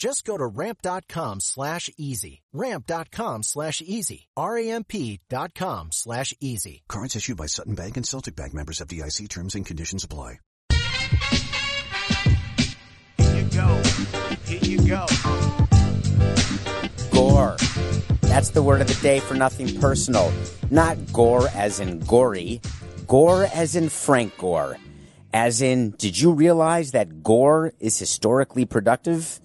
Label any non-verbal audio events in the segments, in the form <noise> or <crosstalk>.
Just go to ramp.com slash easy. Ramp.com slash easy. R-A-M-P dot com slash easy. Cards issued by Sutton Bank and Celtic Bank members of FDIC terms and conditions apply. Here you go. Here you go. Gore. That's the word of the day for nothing personal. Not gore as in gory, gore as in Frank Gore. As in, did you realize that gore is historically productive?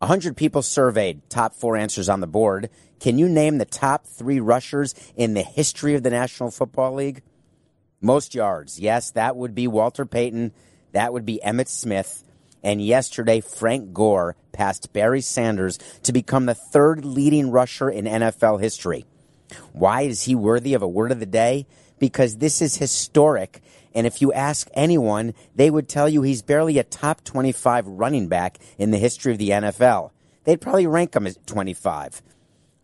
100 people surveyed, top four answers on the board. Can you name the top three rushers in the history of the National Football League? Most yards. Yes, that would be Walter Payton. That would be Emmitt Smith. And yesterday, Frank Gore passed Barry Sanders to become the third leading rusher in NFL history. Why is he worthy of a word of the day? Because this is historic. And if you ask anyone, they would tell you he's barely a top 25 running back in the history of the NFL. They'd probably rank him at 25.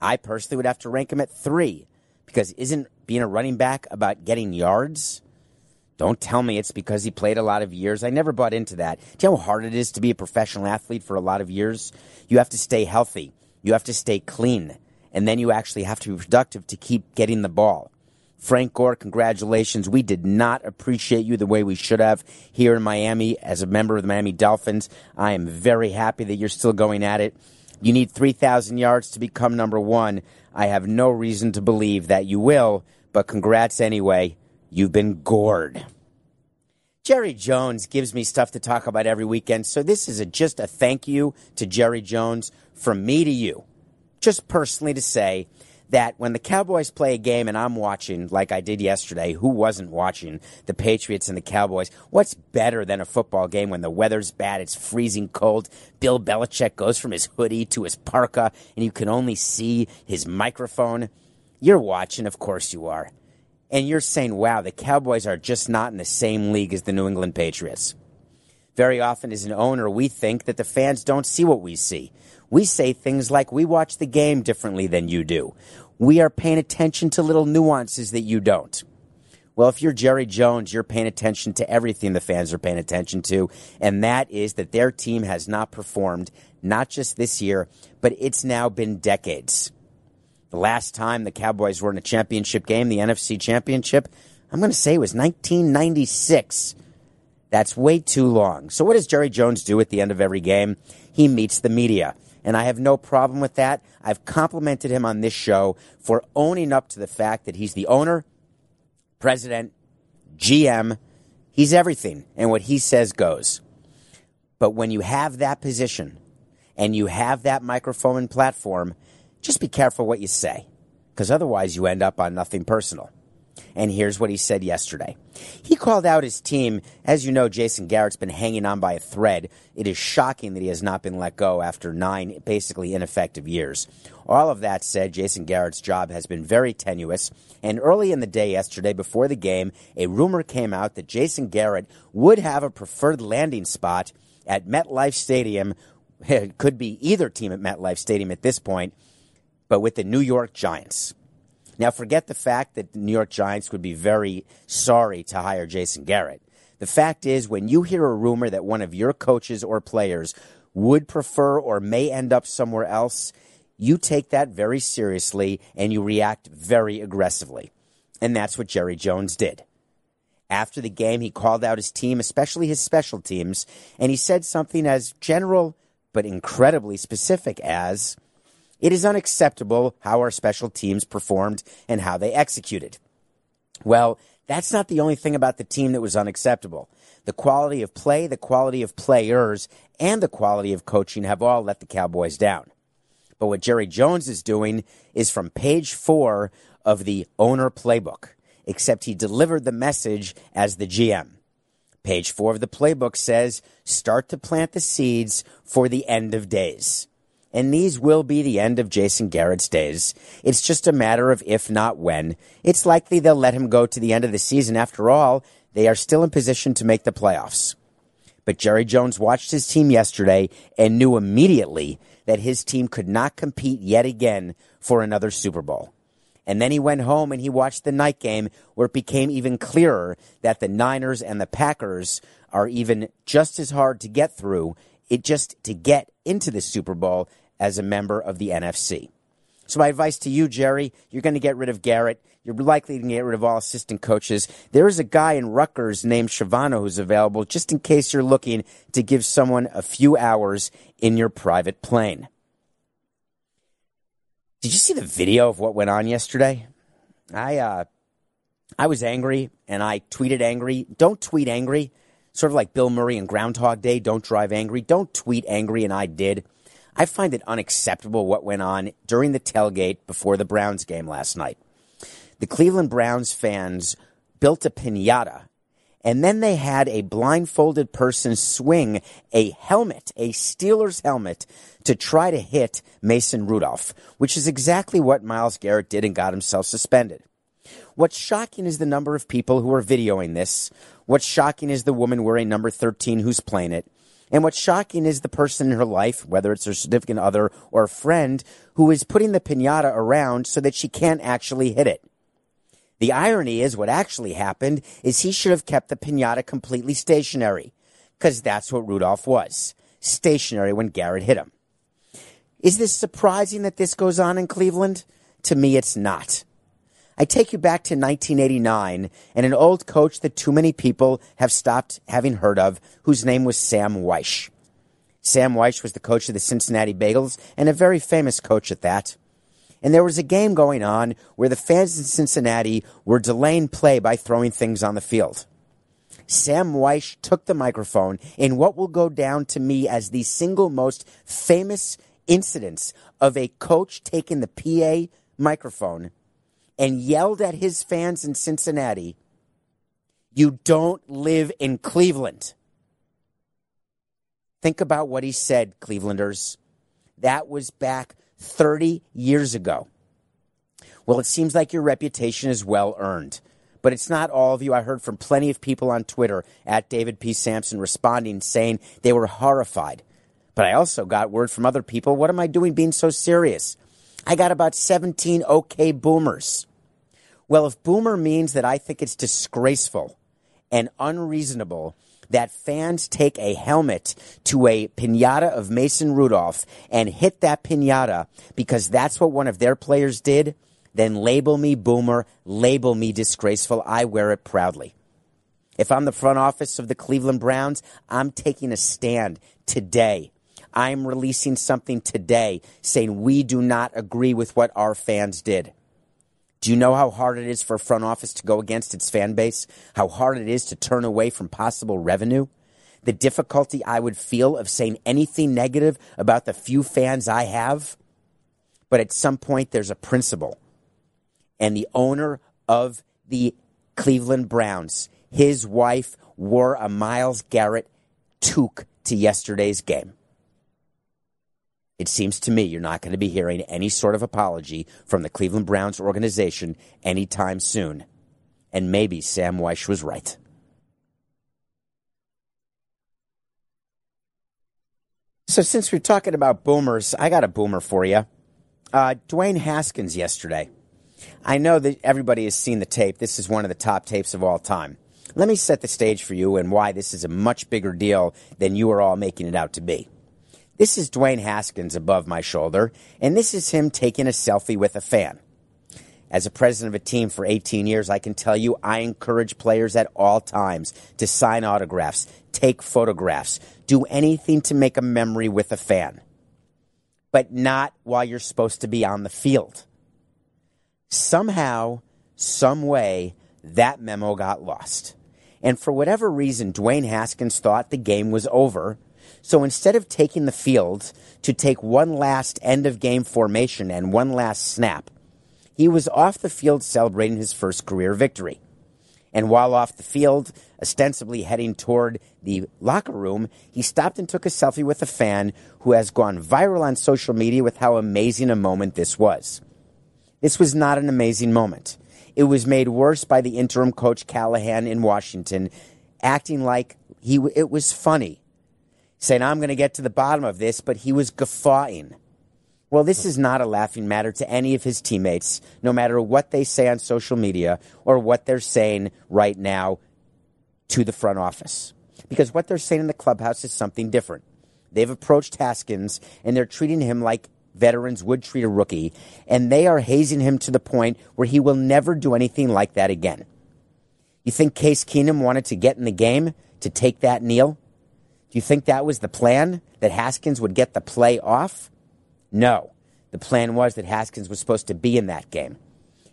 I personally would have to rank him at three because isn't being a running back about getting yards? Don't tell me it's because he played a lot of years. I never bought into that. Do you know how hard it is to be a professional athlete for a lot of years? You have to stay healthy. You have to stay clean. And then you actually have to be productive to keep getting the ball. Frank Gore, congratulations. We did not appreciate you the way we should have here in Miami as a member of the Miami Dolphins. I am very happy that you're still going at it. You need 3,000 yards to become number one. I have no reason to believe that you will, but congrats anyway. You've been gored. Jerry Jones gives me stuff to talk about every weekend, so this is a, just a thank you to Jerry Jones from me to you. Just personally to say that when the Cowboys play a game and I'm watching, like I did yesterday, who wasn't watching the Patriots and the Cowboys? What's better than a football game when the weather's bad, it's freezing cold? Bill Belichick goes from his hoodie to his parka and you can only see his microphone. You're watching, of course you are. And you're saying, wow, the Cowboys are just not in the same league as the New England Patriots. Very often, as an owner, we think that the fans don't see what we see. We say things like, we watch the game differently than you do. We are paying attention to little nuances that you don't. Well, if you're Jerry Jones, you're paying attention to everything the fans are paying attention to, and that is that their team has not performed, not just this year, but it's now been decades. The last time the Cowboys were in a championship game, the NFC Championship, I'm going to say it was 1996. That's way too long. So, what does Jerry Jones do at the end of every game? He meets the media. And I have no problem with that. I've complimented him on this show for owning up to the fact that he's the owner, president, GM. He's everything. And what he says goes. But when you have that position and you have that microphone and platform, just be careful what you say, because otherwise you end up on nothing personal. And here's what he said yesterday. He called out his team. As you know, Jason Garrett's been hanging on by a thread. It is shocking that he has not been let go after nine basically ineffective years. All of that said, Jason Garrett's job has been very tenuous. And early in the day yesterday, before the game, a rumor came out that Jason Garrett would have a preferred landing spot at MetLife Stadium. <laughs> It could be either team at MetLife Stadium at this point, but with the New York Giants. Now, forget the fact that the New York Giants would be very sorry to hire Jason Garrett. The fact is, when you hear a rumor that one of your coaches or players would prefer or may end up somewhere else, you take that very seriously and you react very aggressively. And that's what Jerry Jones did. After the game, he called out his team, especially his special teams, and he said something as general but incredibly specific as it is unacceptable how our special teams performed and how they executed. Well, That's not the only thing about the team that was unacceptable. The quality of play, the quality of players, and the quality of coaching have all let the Cowboys down. But what Jerry Jones is doing is from page four of the owner playbook, except he delivered the message as the GM. Page four of the playbook says, start to plant the seeds for the end of days. And these will be the end of Jason Garrett's days. It's just a matter of if not when. It's likely they'll let him go to the end of the season. After all, they are still in position to make the playoffs. But Jerry Jones watched his team yesterday and knew immediately that his team could not compete yet again for another Super Bowl. And then he went home and he watched the night game where it became even clearer that the Niners and the Packers are even just as hard to get through, it just to get into the Super Bowl as a member of the NFC. So my advice to you, Jerry, you're going to get rid of Garrett. You're likely to get rid of all assistant coaches. There is a guy in Rutgers named Schiano who's available just in case you're looking to give someone a few hours in your private plane. Did you see the video of what went on yesterday? I uh, I was angry and I tweeted angry. Don't tweet angry. Sort of like Bill Murray and Groundhog Day. Don't drive angry. Don't tweet angry, and I did. I find it unacceptable what went on during the tailgate before the Browns game last night. The Cleveland Browns fans built a pinata and then they had a blindfolded person swing a helmet, a Steelers helmet, to try to hit Mason Rudolph, which is exactly what Myles Garrett did and got himself suspended. What's shocking is the number of people who are videoing this. What's shocking is the woman wearing number 13 who's playing it. And what's shocking is the person in her life, whether it's her significant other or a friend, who is putting the pinata around so that she can't actually hit it. The irony is what actually happened is he should have kept the pinata completely stationary because that's what Rudolph was stationary when Garrett hit him. Is this surprising that this goes on in Cleveland? To me, it's not. I take you back to 1989 and an old coach that too many people have stopped having heard of, whose name was Sam Wyche. Sam Wyche was the coach of the Cincinnati Bengals and a very famous coach at that. And there was a game going on where the fans in Cincinnati were delaying play by throwing things on the field. Sam Wyche took the microphone in what will go down to me as the single most famous incidents of a coach taking the PA microphone and yelled at his fans in Cincinnati, You don't live in Cleveland. Think about what he said, Clevelanders. That was back 30 years ago. Well, it seems like your reputation is well earned. But it's not all of you. I heard from plenty of people on Twitter at David P. Samson responding saying they were horrified. But I also got word from other people what am I doing being so serious? I got about 17 okay boomers. Well, if boomer means that I think it's disgraceful and unreasonable that fans take a helmet to a pinata of Mason Rudolph and hit that pinata because that's what one of their players did, then label me boomer, label me disgraceful. I wear it proudly. If I'm the front office of the Cleveland Browns, I'm taking a stand today. I'm releasing something today saying we do not agree with what our fans did. Do you know how hard it is for a front office to go against its fan base? How hard it is to turn away from possible revenue? The difficulty I would feel of saying anything negative about the few fans I have? But at some point, there's a principle. And the owner of the Cleveland Browns, his wife wore a Myles Garrett toque to yesterday's game. It seems to me you're not going to be hearing any sort of apology from the Cleveland Browns organization anytime soon. And maybe Sam Wyche was right. So, since we're talking about boomers, I got a boomer for you. Uh, Dwayne Haskins yesterday. I know that everybody has seen the tape. This is one of the top tapes of all time. Let me set the stage for you and why this is a much bigger deal than you are all making it out to be. This is Dwayne Haskins above my shoulder, and this is him taking a selfie with a fan. As a president of a team for 18 years, I can tell you I encourage players at all times to sign autographs, take photographs, do anything to make a memory with a fan. But not while you're supposed to be on the field. Somehow, some way, that memo got lost. And for whatever reason, Dwayne Haskins thought the game was over. So instead of taking the field to take one last end of game formation and one last snap, he was off the field celebrating his first career victory. And while off the field, ostensibly heading toward the locker room, he stopped and took a selfie with a fan who has gone viral on social media with how amazing a moment this was. This was not an amazing moment. It was made worse by the interim coach Callahan in Washington acting like he it was funny, saying I'm going to get to the bottom of this, but he was guffawing. Well, this is not a laughing matter to any of his teammates, no matter what they say on social media or what they're saying right now to the front office. Because what they're saying in the clubhouse is something different. They've approached Haskins and they're treating him like veterans would treat a rookie, and they are hazing him to the point where he will never do anything like that again. You think Case Keenum wanted to get in the game to take that kneel? Do you think that was the plan? That Haskins would get the play off? No. The plan was that Haskins was supposed to be in that game.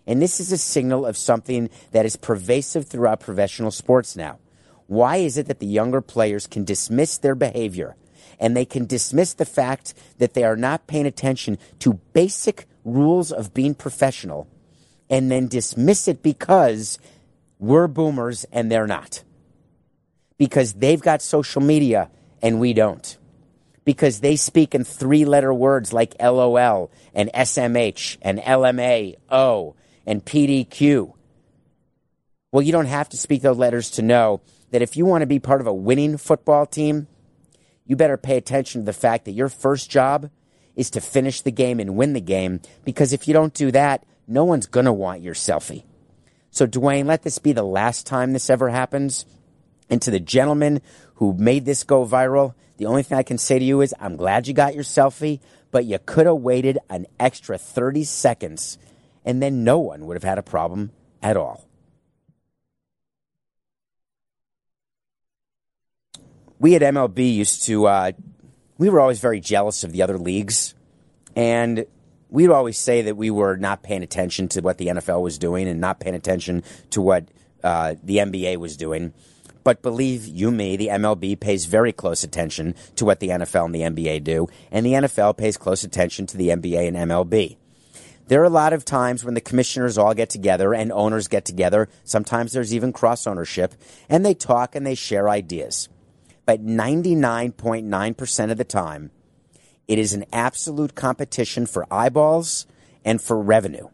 And this is a signal of something that is pervasive throughout professional sports now. Why is it that the younger players can dismiss their behavior and they can dismiss the fact that they are not paying attention to basic rules of being professional and then dismiss it because we're boomers and they're not? Because they've got social media and we don't because they speak in three letter words like LOL and SMH and LMAO and PDQ. Well, you don't have to speak those letters to know that if you want to be part of a winning football team, you better pay attention to the fact that your first job is to finish the game and win the game because if you don't do that, no one's going to want your selfie. So, Dwayne, let this be the last time this ever happens. And to the gentleman who made this go viral, the only thing I can say to you is I'm glad you got your selfie, but you could have waited an extra 30 seconds and then no one would have had a problem at all. We at MLB used to, uh, we were always very jealous of the other leagues. And we'd always say that we were not paying attention to what the NFL was doing and not paying attention to what uh, the NBA was doing. But believe you me, the MLB pays very close attention to what the NFL and the NBA do, and the NFL pays close attention to the NBA and MLB. There are a lot of times when the commissioners all get together and owners get together. Sometimes there's even cross ownership, and they talk and they share ideas. But 99.9% of the time, it is an absolute competition for eyeballs and for revenue.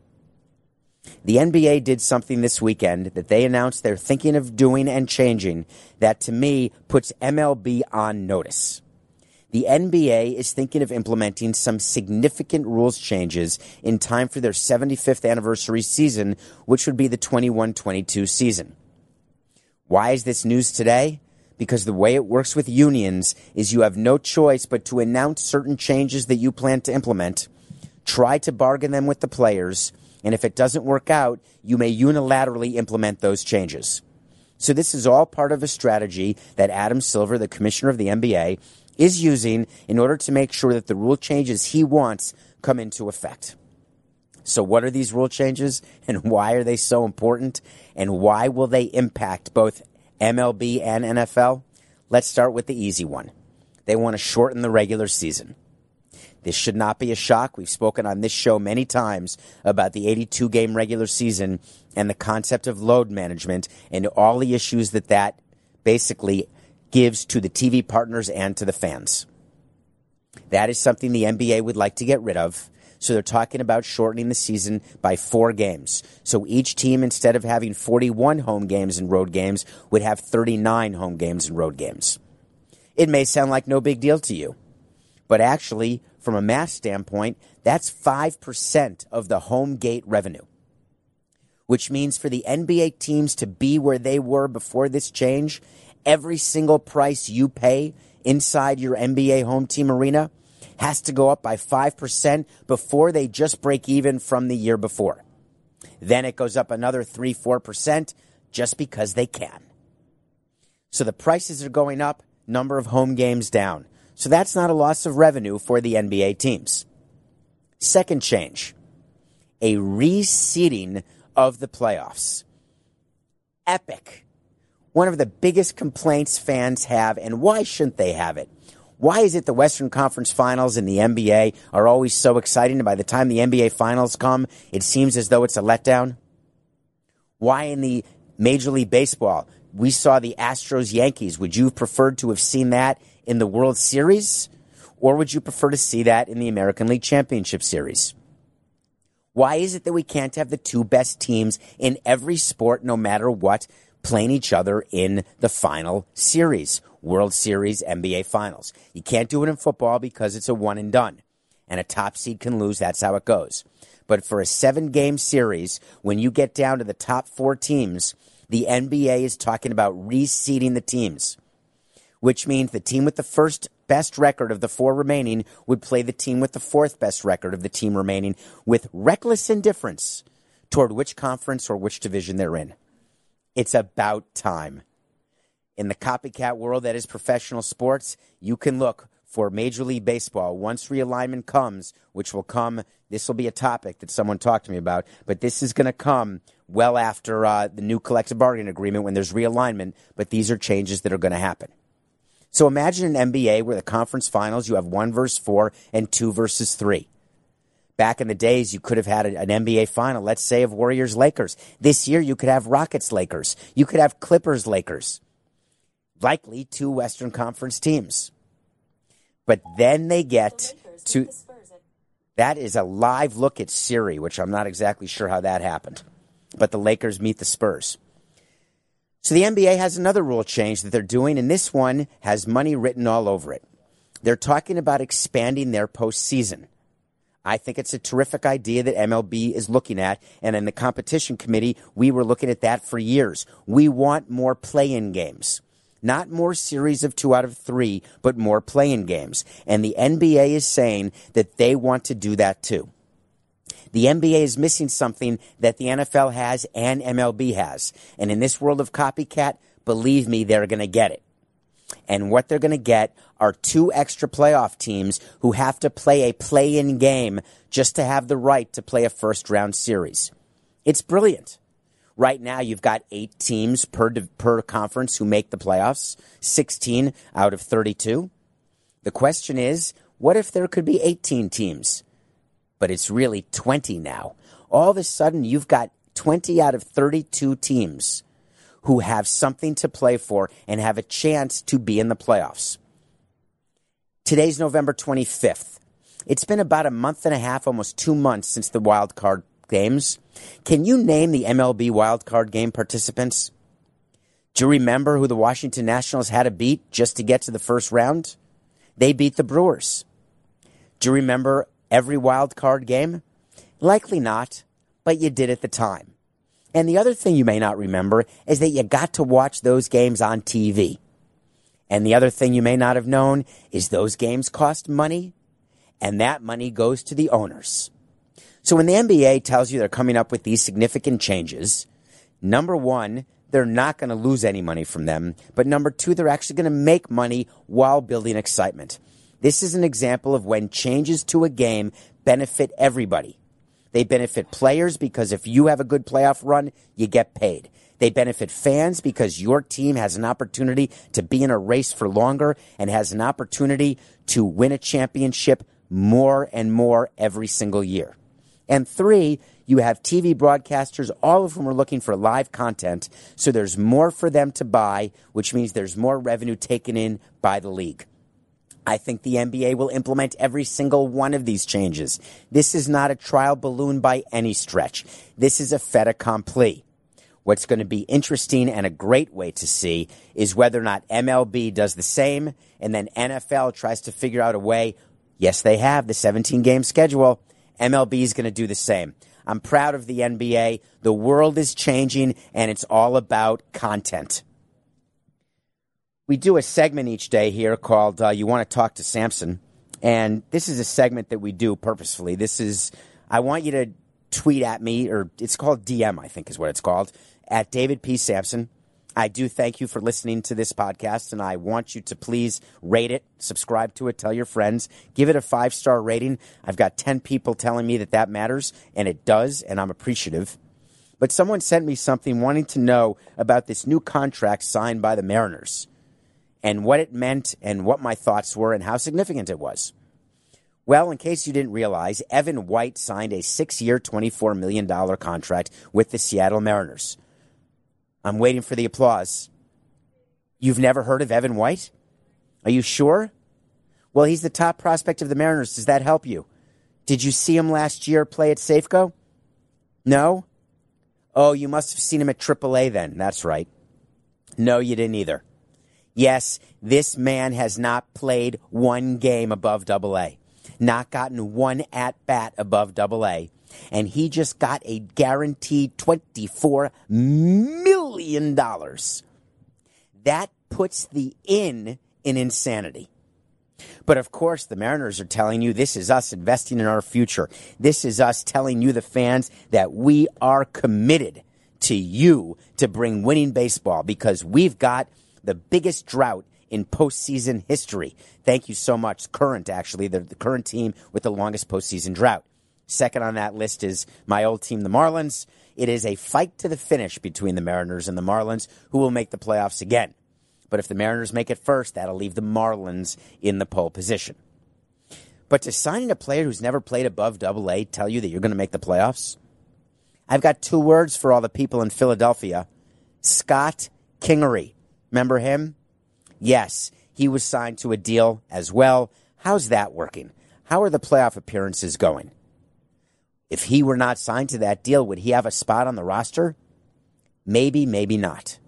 The NBA did something this weekend that they announced they're thinking of doing and changing that to me puts MLB on notice. The NBA is thinking of implementing some significant rules changes in time for their 75th anniversary season, which would be the 21 22 season. Why is this news today? Because the way it works with unions is you have no choice but to announce certain changes that you plan to implement, try to bargain them with the players, and if it doesn't work out, you may unilaterally implement those changes. So this is all part of a strategy that Adam Silver, the commissioner of the NBA, is using in order to make sure that the rule changes he wants come into effect. So what are these rule changes <laughs> and why are they so important and why will they impact both MLB and NFL? Let's start with the easy one. They want to shorten the regular season. This should not be a shock. We've spoken on this show many times about the 82 game regular season and the concept of load management and all the issues that that basically gives to the TV partners and to the fans. That is something the NBA would like to get rid of. So they're talking about shortening the season by four games. So each team, instead of having 41 home games and road games, would have 39 home games and road games. It may sound like no big deal to you, but actually, from a math standpoint, that's 5% of the home gate revenue, which means for the NBA teams to be where they were before this change, every single price you pay inside your NBA home team arena has to go up by 5% before they just break even from the year before. Then it goes up another 3 4% just because they can. So the prices are going up, number of home games down. So that's not a loss of revenue for the NBA teams. Second change a reseeding of the playoffs. epic. One of the biggest complaints fans have, and why shouldn't they have it? Why is it the Western Conference Finals and the NBA are always so exciting, and by the time the NBA Finals come, it seems as though it's a letdown? Why in the Major League Baseball, we saw the Astros Yankees. Would you have preferred to have seen that in the World Series? Or would you prefer to see that in the American League Championship Series? Why is it that we can't have the two best teams in every sport, no matter what, playing each other in the final series? World Series, NBA Finals. You can't do it in football because it's a one and done. And a top seed can lose. That's how it goes. But for a seven game series, when you get down to the top four teams, the NBA is talking about reseeding the teams, which means the team with the first best record of the four remaining would play the team with the fourth best record of the team remaining with reckless indifference toward which conference or which division they're in. It's about time. In the copycat world that is professional sports, you can look for Major League Baseball once realignment comes, which will come. This will be a topic that someone talked to me about, but this is going to come well after uh, the new collective bargaining agreement when there's realignment. But these are changes that are going to happen. So imagine an NBA where the conference finals you have one versus four and two versus three. Back in the days, you could have had an NBA final, let's say of Warriors Lakers. This year, you could have Rockets Lakers. You could have Clippers Lakers. Likely two Western Conference teams. But then they get to. That is a live look at Siri, which I'm not exactly sure how that happened. But the Lakers meet the Spurs. So the NBA has another rule change that they're doing, and this one has money written all over it. They're talking about expanding their postseason. I think it's a terrific idea that MLB is looking at, and in the competition committee, we were looking at that for years. We want more play in games. Not more series of two out of three, but more play in games. And the NBA is saying that they want to do that too. The NBA is missing something that the NFL has and MLB has. And in this world of copycat, believe me, they're going to get it. And what they're going to get are two extra playoff teams who have to play a play in game just to have the right to play a first round series. It's brilliant. Right now, you've got eight teams per, per conference who make the playoffs, 16 out of 32. The question is, what if there could be 18 teams? But it's really 20 now. All of a sudden, you've got 20 out of 32 teams who have something to play for and have a chance to be in the playoffs. Today's November 25th. It's been about a month and a half, almost two months since the wild card games. Can you name the MLB wild card game participants? Do you remember who the Washington Nationals had to beat just to get to the first round? They beat the Brewers. Do you remember every wild card game? Likely not, but you did at the time. And the other thing you may not remember is that you got to watch those games on TV. And the other thing you may not have known is those games cost money, and that money goes to the owners. So when the NBA tells you they're coming up with these significant changes, number one, they're not going to lose any money from them. But number two, they're actually going to make money while building excitement. This is an example of when changes to a game benefit everybody. They benefit players because if you have a good playoff run, you get paid. They benefit fans because your team has an opportunity to be in a race for longer and has an opportunity to win a championship more and more every single year. And three, you have TV broadcasters, all of whom are looking for live content. So there's more for them to buy, which means there's more revenue taken in by the league. I think the NBA will implement every single one of these changes. This is not a trial balloon by any stretch. This is a fait accompli. What's going to be interesting and a great way to see is whether or not MLB does the same and then NFL tries to figure out a way. Yes, they have the 17 game schedule. MLB is going to do the same. I'm proud of the NBA. The world is changing and it's all about content we do a segment each day here called uh, You Want to Talk to Samson. And this is a segment that we do purposefully. This is, I want you to tweet at me, or it's called DM, I think is what it's called, at David P. Samson. I do thank you for listening to this podcast, and I want you to please rate it, subscribe to it, tell your friends, give it a five star rating. I've got 10 people telling me that that matters, and it does, and I'm appreciative. but someone sent me something wanting to know about this new contract signed by the Mariners and what it meant and what my thoughts were and how significant it was. Well, in case you didn't realize, Evan White signed a six year, $24 million contract with the Seattle Mariners. I'm waiting for the applause. You've never heard of Evan White? Are you sure? Well, he's the top prospect of the Mariners. Does that help you? Did you see him last year play at Safeco? No? Oh, you must have seen him at AAA then. That's right. No, you didn't either. Yes, this man has not played one game above double A, not gotten one at bat above double A, and he just got a guaranteed $24 million. That puts the in in insanity. But of course, the Mariners are telling you this is us investing in our future. This is us telling you, the fans, that we are committed to you to bring winning baseball because we've got the biggest drought in postseason history. Thank you so much. Current, actually, the, the current team with the longest postseason drought. Second on that list is my old team, the Marlins. It is a fight to the finish between the Mariners and the Marlins, who will make the playoffs again. But if the Mariners make it first, that'll leave the Marlins in the pole position. But to sign a player who's never played above double A tell you that you're going to make the playoffs? I've got two words for all the people in Philadelphia Scott Kingery. Remember him? Yes, he was signed to a deal as well. How's that working? How are the playoff appearances going? If he were not signed to that deal, would he have a spot on the roster? Maybe, maybe not.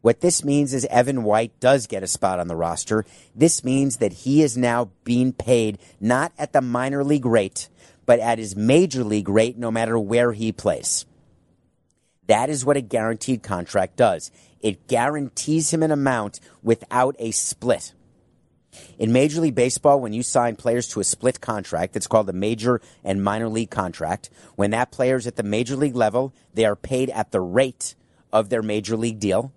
What this means is Evan White does get a spot on the roster. This means that he is now being paid not at the minor league rate, but at his major league rate no matter where he plays. That is what a guaranteed contract does. It guarantees him an amount without a split. In Major League Baseball, when you sign players to a split contract, it's called a major and minor league contract. When that player is at the major league level, they are paid at the rate of their major league deal.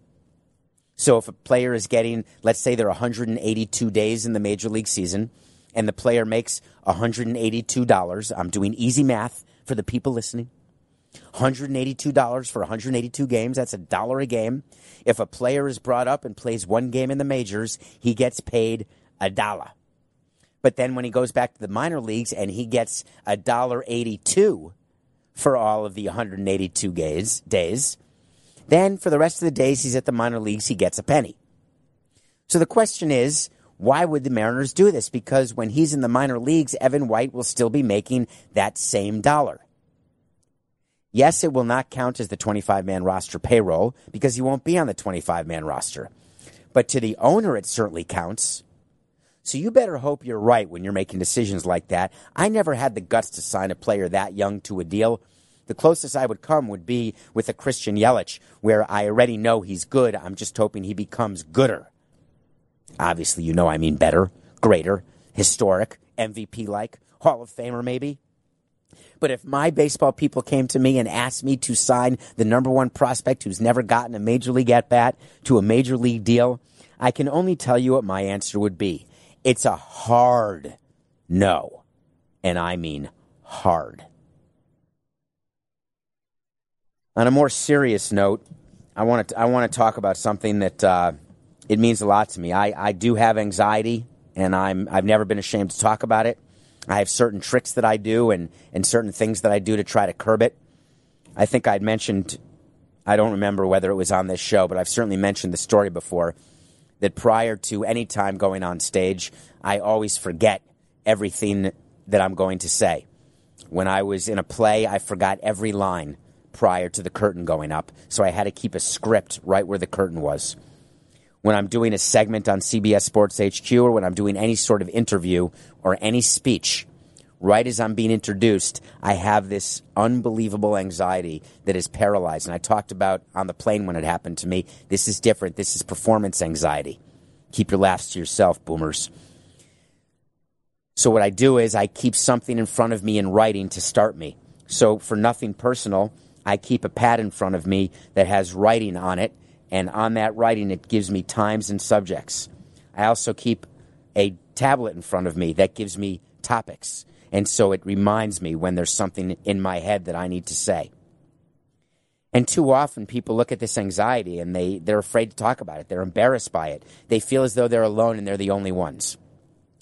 So if a player is getting, let's say they're 182 days in the major league season, and the player makes $182, I'm doing easy math for the people listening. $182 for 182 games, that's a dollar a game. If a player is brought up and plays one game in the majors, he gets paid a dollar. But then when he goes back to the minor leagues and he gets a dollar 82 for all of the 182 days, days, then for the rest of the days he's at the minor leagues, he gets a penny. So the question is, why would the Mariners do this? Because when he's in the minor leagues, Evan White will still be making that same dollar. Yes, it will not count as the 25 man roster payroll because he won't be on the 25 man roster. But to the owner, it certainly counts. So you better hope you're right when you're making decisions like that. I never had the guts to sign a player that young to a deal the closest I would come would be with a Christian Yelich, where I already know he's good. I'm just hoping he becomes gooder. Obviously, you know I mean better, greater, historic, MVP like, Hall of Famer maybe. But if my baseball people came to me and asked me to sign the number one prospect who's never gotten a major league at bat to a major league deal, I can only tell you what my answer would be. It's a hard no. And I mean hard. On a more serious note, I want to I want to talk about something that uh, it means a lot to me. I, I do have anxiety, and I'm I've never been ashamed to talk about it. I have certain tricks that I do and, and certain things that I do to try to curb it. I think I'd mentioned, I don't remember whether it was on this show, but I've certainly mentioned the story before that prior to any time going on stage, I always forget everything that I'm going to say. When I was in a play, I forgot every line prior to the curtain going up, so I had to keep a script right where the curtain was. When I'm doing a segment on CBS Sports HQ or when I'm doing any sort of interview or any speech, right as I'm being introduced, I have this unbelievable anxiety that is paralyzed. And I talked about on the plane when it happened to me. This is different. This is performance anxiety. Keep your laughs to yourself, boomers. So, what I do is I keep something in front of me in writing to start me. So, for nothing personal, I keep a pad in front of me that has writing on it, and on that writing, it gives me times and subjects. I also keep a tablet in front of me that gives me topics, and so it reminds me when there's something in my head that I need to say. And too often people look at this anxiety and they, they're afraid to talk about it. They're embarrassed by it. They feel as though they're alone and they're the only ones.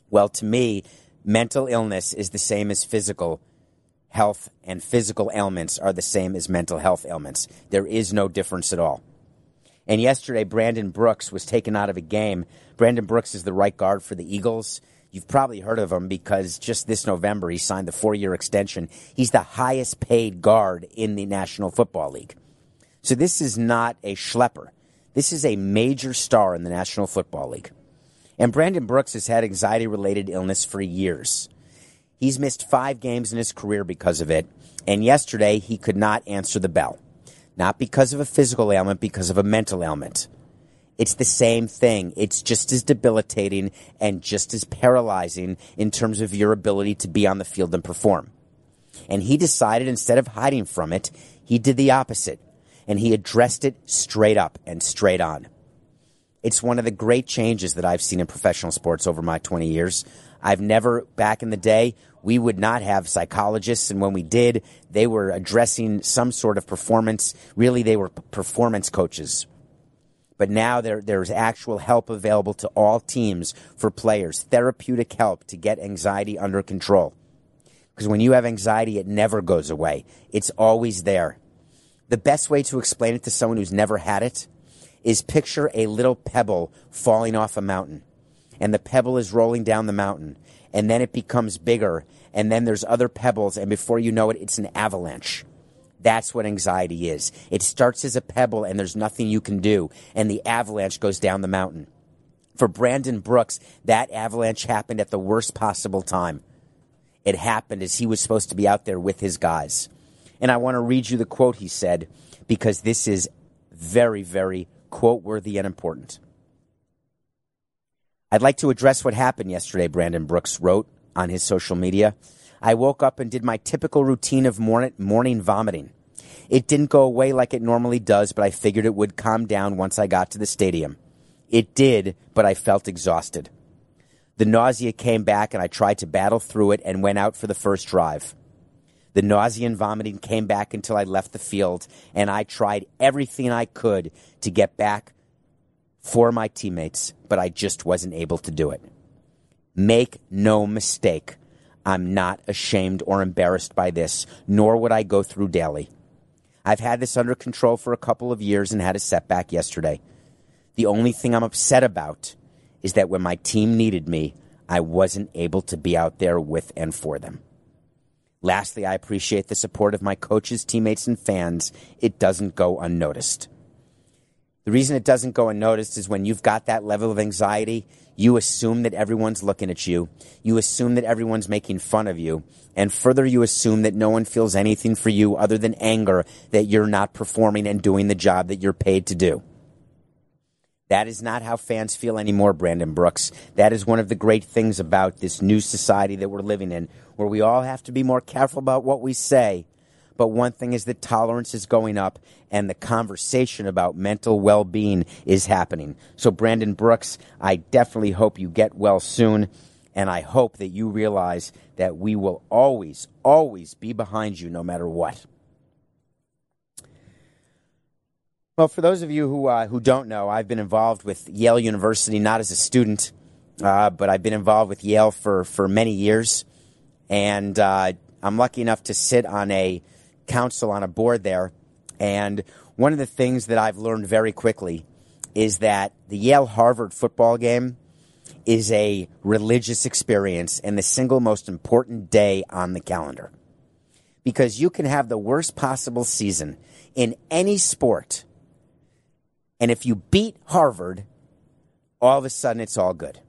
Well, to me, mental illness is the same as physical health, and physical ailments are the same as mental health ailments. There is no difference at all. And yesterday, Brandon Brooks was taken out of a game. Brandon Brooks is the right guard for the Eagles. You've probably heard of him because just this November he signed the four year extension. He's the highest paid guard in the National Football League. So this is not a schlepper. This is a major star in the National Football League. And Brandon Brooks has had anxiety related illness for years. He's missed five games in his career because of it. And yesterday he could not answer the bell. Not because of a physical ailment, because of a mental ailment. It's the same thing. It's just as debilitating and just as paralyzing in terms of your ability to be on the field and perform. And he decided instead of hiding from it, he did the opposite and he addressed it straight up and straight on. It's one of the great changes that I've seen in professional sports over my 20 years. I've never, back in the day, we would not have psychologists, and when we did, they were addressing some sort of performance. Really, they were performance coaches. But now there, there's actual help available to all teams for players, therapeutic help to get anxiety under control. Because when you have anxiety, it never goes away. It's always there. The best way to explain it to someone who's never had it is picture a little pebble falling off a mountain. And the pebble is rolling down the mountain. And then it becomes bigger. And then there's other pebbles. And before you know it, it's an avalanche. That's what anxiety is. It starts as a pebble and there's nothing you can do. And the avalanche goes down the mountain. For Brandon Brooks, that avalanche happened at the worst possible time. It happened as he was supposed to be out there with his guys. And I want to read you the quote he said because this is very, very quote worthy and important. I'd like to address what happened yesterday, Brandon Brooks wrote on his social media. I woke up and did my typical routine of morning, morning vomiting. It didn't go away like it normally does, but I figured it would calm down once I got to the stadium. It did, but I felt exhausted. The nausea came back and I tried to battle through it and went out for the first drive. The nausea and vomiting came back until I left the field, and I tried everything I could to get back for my teammates, but I just wasn't able to do it. Make no mistake, I'm not ashamed or embarrassed by this, nor would I go through daily. I've had this under control for a couple of years and had a setback yesterday. The only thing I'm upset about is that when my team needed me, I wasn't able to be out there with and for them. Lastly, I appreciate the support of my coaches, teammates, and fans. It doesn't go unnoticed. The reason it doesn't go unnoticed is when you've got that level of anxiety, you assume that everyone's looking at you. You assume that everyone's making fun of you. And further, you assume that no one feels anything for you other than anger that you're not performing and doing the job that you're paid to do. That is not how fans feel anymore, Brandon Brooks. That is one of the great things about this new society that we're living in, where we all have to be more careful about what we say. But one thing is that tolerance is going up and the conversation about mental well being is happening. So, Brandon Brooks, I definitely hope you get well soon. And I hope that you realize that we will always, always be behind you no matter what. Well, for those of you who, uh, who don't know, I've been involved with Yale University, not as a student, uh, but I've been involved with Yale for, for many years. And uh, I'm lucky enough to sit on a council, on a board there. And one of the things that I've learned very quickly is that the Yale Harvard football game is a religious experience and the single most important day on the calendar. Because you can have the worst possible season in any sport, and if you beat Harvard, all of a sudden it's all good.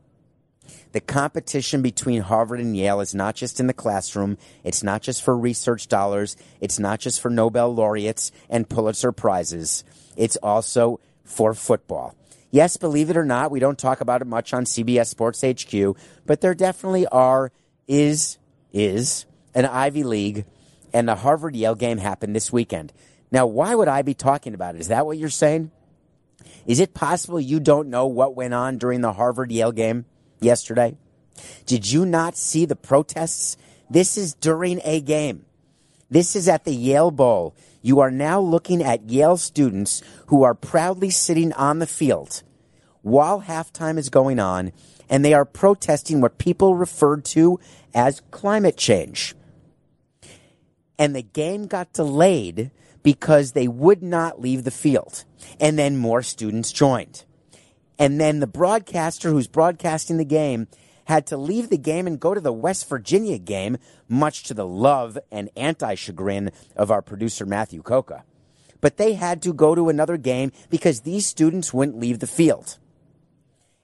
The competition between Harvard and Yale is not just in the classroom. It's not just for research dollars. It's not just for Nobel laureates and Pulitzer prizes. It's also for football. Yes, believe it or not, we don't talk about it much on CBS Sports HQ, but there definitely are, is, is an Ivy League, and the Harvard Yale game happened this weekend. Now, why would I be talking about it? Is that what you're saying? Is it possible you don't know what went on during the Harvard Yale game? Yesterday? Did you not see the protests? This is during a game. This is at the Yale Bowl. you are now looking at Yale students who are proudly sitting on the field while halftime is going on, and they are protesting what people referred to as climate change. And the game got delayed because they would not leave the field. And then more students joined. And then the broadcaster who's broadcasting the game had to leave the game and go to the West Virginia game, much to the love and anti chagrin of our producer, Matthew Coca. But they had to go to another game because these students wouldn't leave the field.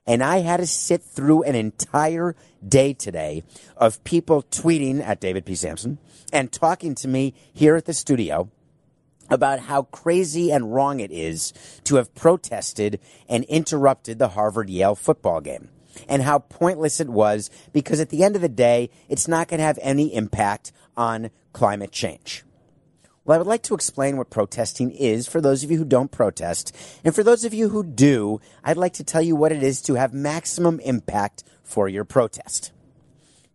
And I had to sit through an entire day today of people tweeting at David P. Samson and talking to me here at the studio about how crazy and wrong it is to have protested and interrupted the Harvard Yale football game and how pointless it was because at the end of the day, it's not going to have any impact on climate change. Well, I would like to explain what protesting is for those of you who don't protest. And for those of you who do, I'd like to tell you what it is to have maximum impact for your protest.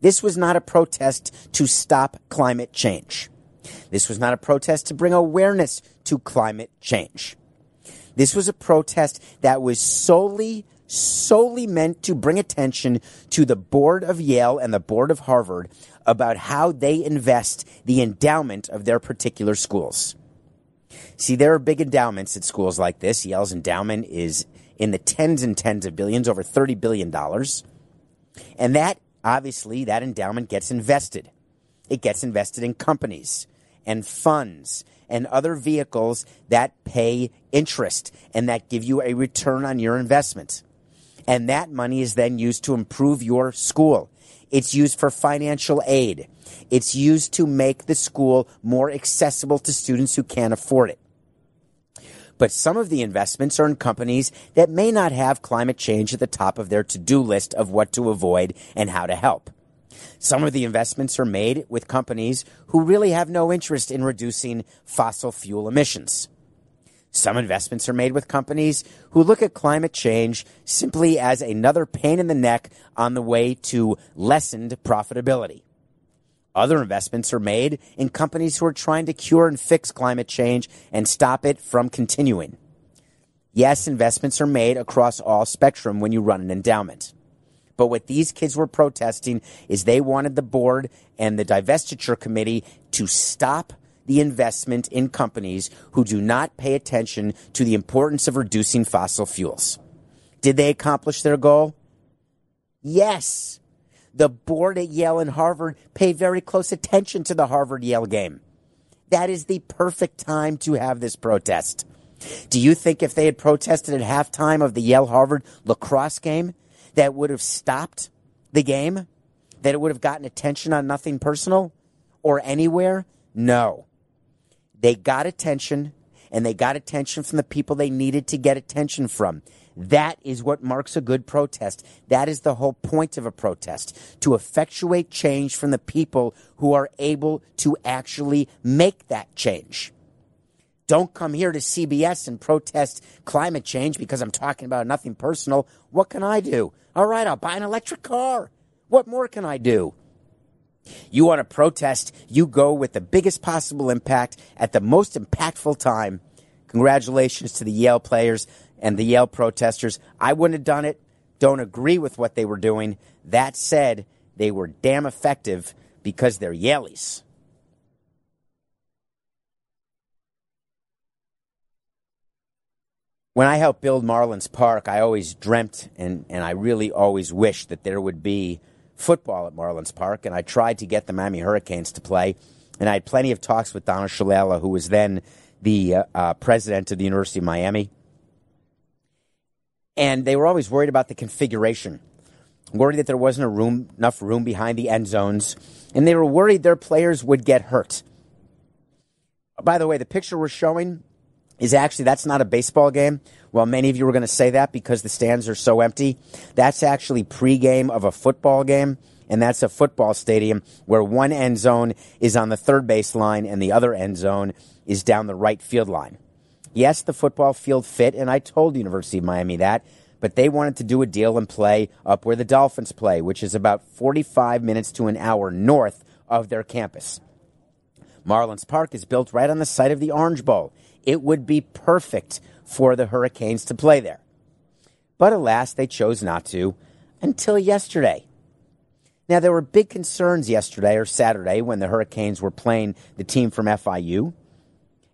This was not a protest to stop climate change. This was not a protest to bring awareness to climate change. This was a protest that was solely, solely meant to bring attention to the board of Yale and the board of Harvard about how they invest the endowment of their particular schools. See, there are big endowments at schools like this. Yale's endowment is in the tens and tens of billions, over $30 billion. And that, obviously, that endowment gets invested. It gets invested in companies and funds and other vehicles that pay interest and that give you a return on your investment. And that money is then used to improve your school. It's used for financial aid. It's used to make the school more accessible to students who can't afford it. But some of the investments are in companies that may not have climate change at the top of their to do list of what to avoid and how to help. Some of the investments are made with companies who really have no interest in reducing fossil fuel emissions. Some investments are made with companies who look at climate change simply as another pain in the neck on the way to lessened profitability. Other investments are made in companies who are trying to cure and fix climate change and stop it from continuing. Yes, investments are made across all spectrum when you run an endowment. But what these kids were protesting is they wanted the board and the divestiture committee to stop the investment in companies who do not pay attention to the importance of reducing fossil fuels. Did they accomplish their goal? Yes. The board at Yale and Harvard pay very close attention to the Harvard Yale game. That is the perfect time to have this protest. Do you think if they had protested at halftime of the Yale Harvard lacrosse game, that would have stopped the game? That it would have gotten attention on nothing personal or anywhere? No. They got attention and they got attention from the people they needed to get attention from. That is what marks a good protest. That is the whole point of a protest to effectuate change from the people who are able to actually make that change. Don't come here to CBS and protest climate change because I'm talking about nothing personal. What can I do? All right, I'll buy an electric car. What more can I do? You want to protest, you go with the biggest possible impact at the most impactful time. Congratulations to the Yale players and the Yale protesters. I wouldn't have done it. Don't agree with what they were doing. That said, they were damn effective because they're Yalies. When I helped build Marlins Park, I always dreamt and, and I really always wished that there would be football at Marlins Park, and I tried to get the Miami Hurricanes to play. And I had plenty of talks with Donna Shalala, who was then the uh, uh, president of the University of Miami. And they were always worried about the configuration, worried that there wasn't room, enough room behind the end zones, and they were worried their players would get hurt. By the way, the picture we're showing is actually that's not a baseball game. Well, many of you were going to say that because the stands are so empty. That's actually pregame of a football game, and that's a football stadium where one end zone is on the third base line and the other end zone is down the right field line. Yes, the football field fit, and I told University of Miami that, but they wanted to do a deal and play up where the Dolphins play, which is about 45 minutes to an hour north of their campus. Marlins Park is built right on the site of the Orange Bowl. It would be perfect for the Hurricanes to play there. But alas, they chose not to until yesterday. Now, there were big concerns yesterday or Saturday when the Hurricanes were playing the team from FIU,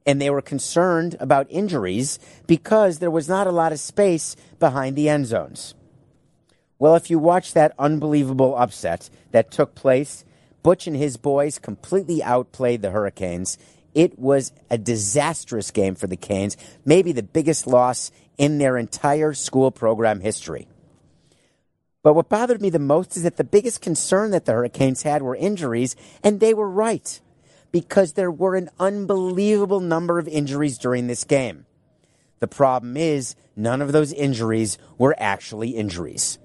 and they were concerned about injuries because there was not a lot of space behind the end zones. Well, if you watch that unbelievable upset that took place, Butch and his boys completely outplayed the Hurricanes. It was a disastrous game for the Canes, maybe the biggest loss in their entire school program history. But what bothered me the most is that the biggest concern that the Hurricanes had were injuries, and they were right because there were an unbelievable number of injuries during this game. The problem is, none of those injuries were actually injuries.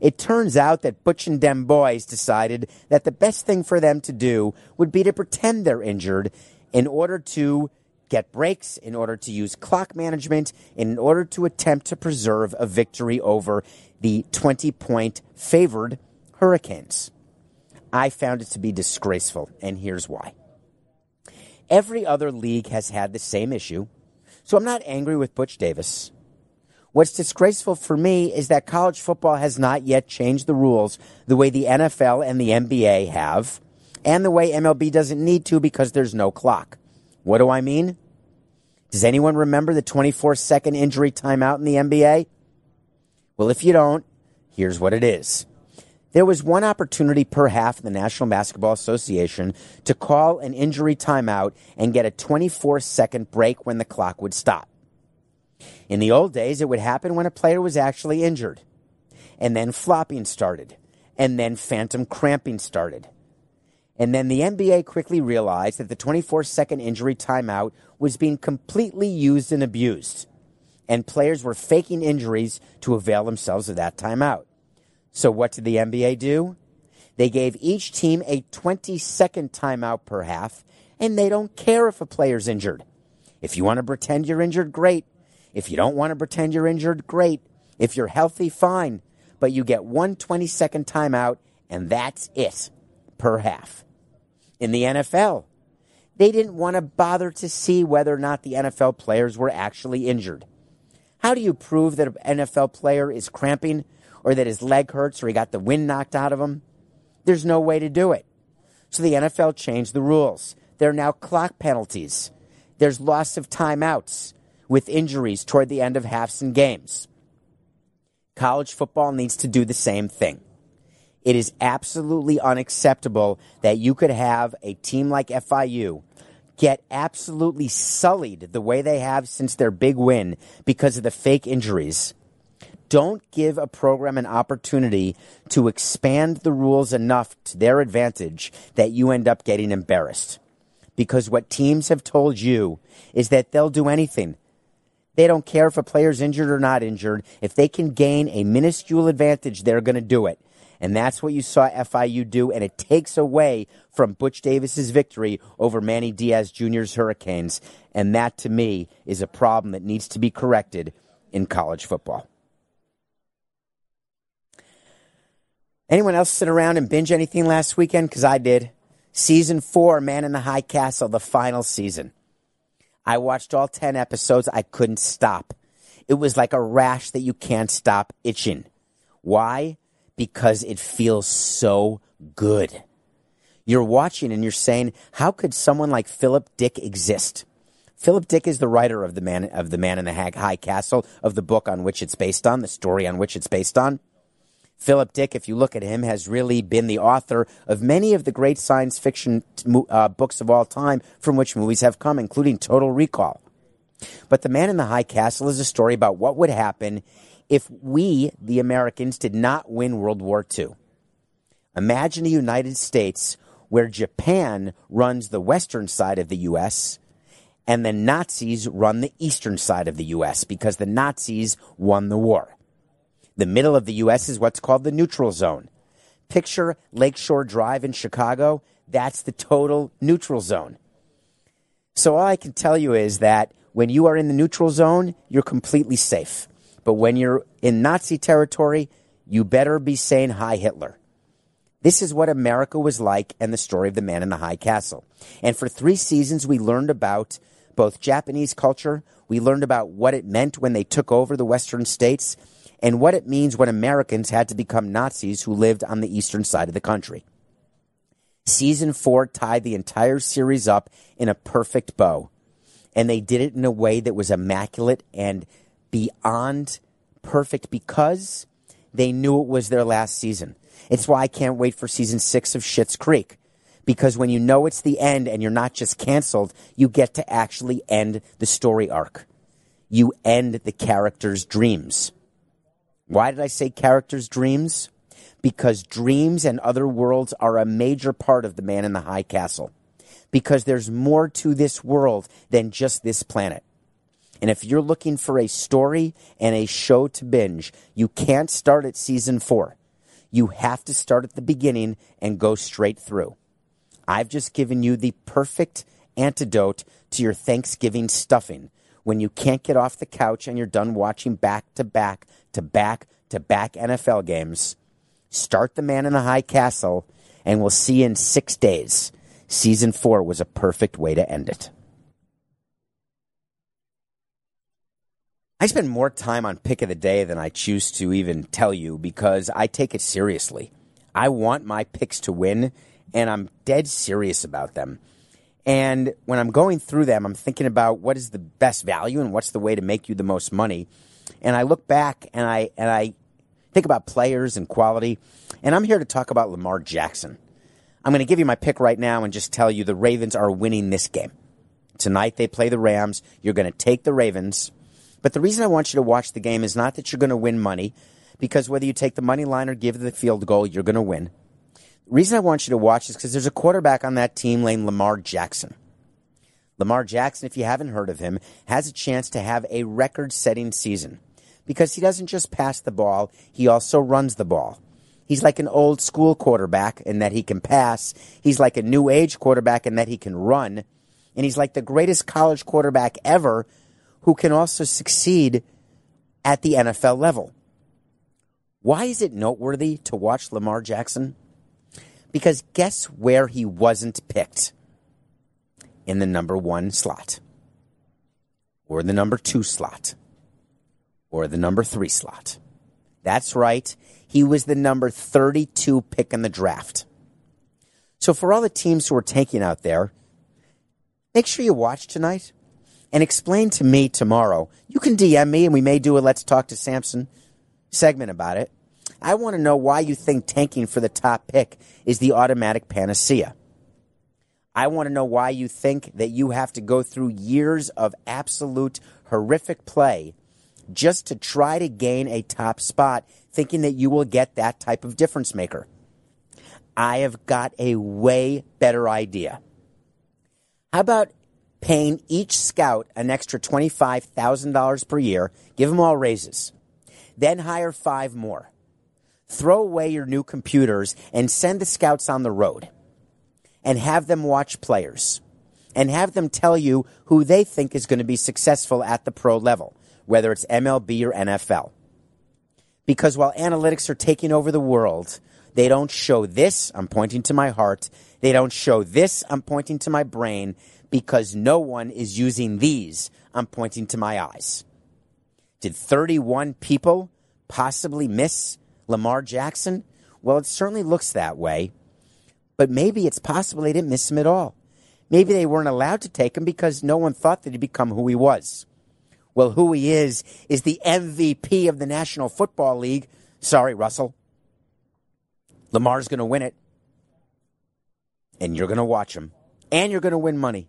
It turns out that Butch and Dem boys decided that the best thing for them to do would be to pretend they're injured in order to get breaks, in order to use clock management, in order to attempt to preserve a victory over the 20 point favored Hurricanes. I found it to be disgraceful, and here's why. Every other league has had the same issue, so I'm not angry with Butch Davis. What's disgraceful for me is that college football has not yet changed the rules the way the NFL and the NBA have, and the way MLB doesn't need to because there's no clock. What do I mean? Does anyone remember the 24 second injury timeout in the NBA? Well, if you don't, here's what it is. There was one opportunity per half in the National Basketball Association to call an injury timeout and get a 24 second break when the clock would stop. In the old days, it would happen when a player was actually injured. And then flopping started. And then phantom cramping started. And then the NBA quickly realized that the 24 second injury timeout was being completely used and abused and players were faking injuries to avail themselves of that timeout. So what did the NBA do? They gave each team a 20 second timeout per half, and they don't care if a player's injured. If you want to pretend you're injured, great. If you don't want to pretend you're injured, great. If you're healthy, fine. But you get one 20 second timeout, and that's it per half. In the NFL, they didn't want to bother to see whether or not the NFL players were actually injured. How do you prove that an NFL player is cramping or that his leg hurts or he got the wind knocked out of him? There's no way to do it. So the NFL changed the rules. There are now clock penalties. There's loss of timeouts with injuries toward the end of halves and games. College football needs to do the same thing. It is absolutely unacceptable that you could have a team like FIU get absolutely sullied the way they have since their big win because of the fake injuries. Don't give a program an opportunity to expand the rules enough to their advantage that you end up getting embarrassed. Because what teams have told you is that they'll do anything. They don't care if a player's injured or not injured. If they can gain a minuscule advantage, they're going to do it. And that's what you saw FIU do, and it takes away from Butch Davis's victory over Manny Diaz Jr.'s Hurricanes. And that, to me, is a problem that needs to be corrected in college football. Anyone else sit around and binge anything last weekend? Because I did. Season four, Man in the High Castle, the final season. I watched all 10 episodes. I couldn't stop. It was like a rash that you can't stop itching. Why? Because it feels so good. You're watching and you're saying, how could someone like Philip Dick exist? Philip Dick is the writer of the man of the Man in the High Castle of the book on which it's based on, the story on which it's based on. Philip Dick, if you look at him, has really been the author of many of the great science fiction uh, books of all time from which movies have come, including Total Recall. But The Man in the High Castle is a story about what would happen if we, the Americans, did not win World War II. Imagine a United States where Japan runs the western side of the U.S. and the Nazis run the eastern side of the U.S. because the Nazis won the war. The middle of the U.S. is what's called the neutral zone. Picture Lakeshore Drive in Chicago. That's the total neutral zone. So all I can tell you is that when you are in the neutral zone, you're completely safe. But when you're in Nazi territory, you better be saying hi, Hitler. This is what America was like and the story of the man in the high castle. And for three seasons, we learned about both Japanese culture, we learned about what it meant when they took over the Western states, and what it means when Americans had to become Nazis who lived on the eastern side of the country. Season four tied the entire series up in a perfect bow. And they did it in a way that was immaculate and beyond perfect because they knew it was their last season. It's why I can't wait for season six of Schitt's Creek. Because when you know it's the end and you're not just canceled, you get to actually end the story arc. You end the character's dreams. Why did I say character's dreams? Because dreams and other worlds are a major part of the man in the high castle. Because there's more to this world than just this planet. And if you're looking for a story and a show to binge, you can't start at season four. You have to start at the beginning and go straight through. I've just given you the perfect antidote to your Thanksgiving stuffing when you can't get off the couch and you're done watching back to back to back to back NFL games. Start the man in the high castle, and we'll see you in six days. Season four was a perfect way to end it. I spend more time on pick of the day than I choose to even tell you because I take it seriously. I want my picks to win, and I'm dead serious about them. And when I'm going through them, I'm thinking about what is the best value and what's the way to make you the most money. And I look back and I and I think about players and quality. And I'm here to talk about Lamar Jackson. I'm going to give you my pick right now and just tell you the Ravens are winning this game. Tonight they play the Rams. You're going to take the Ravens. But the reason I want you to watch the game is not that you're going to win money, because whether you take the money line or give the field goal, you're going to win. The reason I want you to watch is because there's a quarterback on that team named Lamar Jackson. Lamar Jackson, if you haven't heard of him, has a chance to have a record setting season because he doesn't just pass the ball, he also runs the ball. He's like an old school quarterback in that he can pass. He's like a new age quarterback in that he can run. And he's like the greatest college quarterback ever who can also succeed at the NFL level. Why is it noteworthy to watch Lamar Jackson? Because guess where he wasn't picked? In the number one slot, or the number two slot, or the number three slot. That's right. He was the number 32 pick in the draft. So, for all the teams who are tanking out there, make sure you watch tonight and explain to me tomorrow. You can DM me and we may do a Let's Talk to Samson segment about it. I want to know why you think tanking for the top pick is the automatic panacea. I want to know why you think that you have to go through years of absolute horrific play just to try to gain a top spot, thinking that you will get that type of difference maker. I have got a way better idea. How about paying each scout an extra $25,000 per year, give them all raises. Then hire five more. Throw away your new computers and send the scouts on the road and have them watch players and have them tell you who they think is going to be successful at the pro level, whether it's MLB or NFL. Because while analytics are taking over the world, they don't show this, I'm pointing to my heart. They don't show this, I'm pointing to my brain because no one is using these. I'm pointing to my eyes. Did 31 people possibly miss Lamar Jackson? Well, it certainly looks that way. But maybe it's possible they didn't miss him at all. Maybe they weren't allowed to take him because no one thought that he'd become who he was. Well, who he is is the MVP of the National Football League. Sorry, Russell. Lamar's going to win it. And you're going to watch him. And you're going to win money.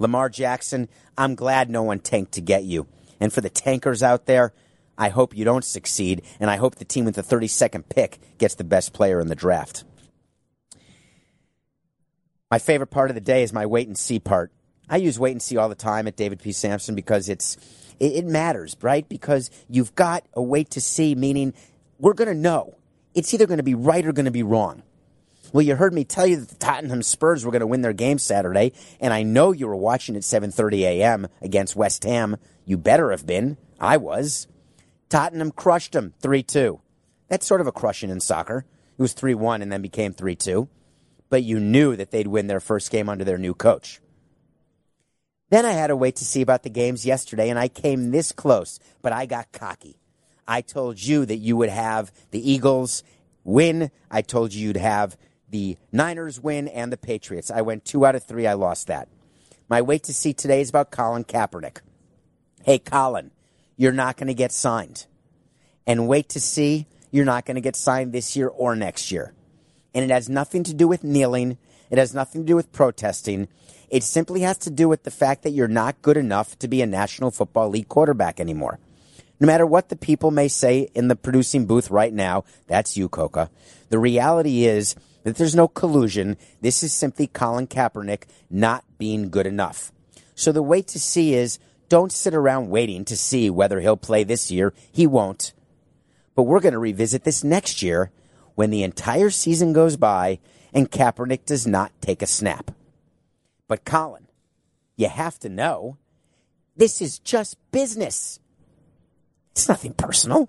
Lamar Jackson, I'm glad no one tanked to get you. And for the tankers out there, I hope you don't succeed, and I hope the team with the 32nd pick gets the best player in the draft. My favorite part of the day is my wait and see part. I use wait and see all the time at David P. Samson because it's it, it matters, right? Because you've got a wait to see, meaning we're going to know. It's either going to be right or going to be wrong. Well, you heard me tell you that the Tottenham Spurs were going to win their game Saturday, and I know you were watching at 7:30 a.m. against West Ham. You better have been. I was. Tottenham crushed them 3-2. That's sort of a crushing in soccer. It was 3 1 and then became 3 2. But you knew that they'd win their first game under their new coach. Then I had to wait to see about the games yesterday, and I came this close, but I got cocky. I told you that you would have the Eagles win. I told you you'd have the Niners win and the Patriots. I went two out of three. I lost that. My wait to see today is about Colin Kaepernick. Hey, Colin, you're not going to get signed. And wait to see, you're not going to get signed this year or next year. And it has nothing to do with kneeling. It has nothing to do with protesting. It simply has to do with the fact that you're not good enough to be a National Football League quarterback anymore. No matter what the people may say in the producing booth right now, that's you, Coca. The reality is that there's no collusion. This is simply Colin Kaepernick not being good enough. So the wait to see is don't sit around waiting to see whether he'll play this year. He won't. But we're going to revisit this next year when the entire season goes by and Kaepernick does not take a snap. But Colin, you have to know this is just business. It's nothing personal.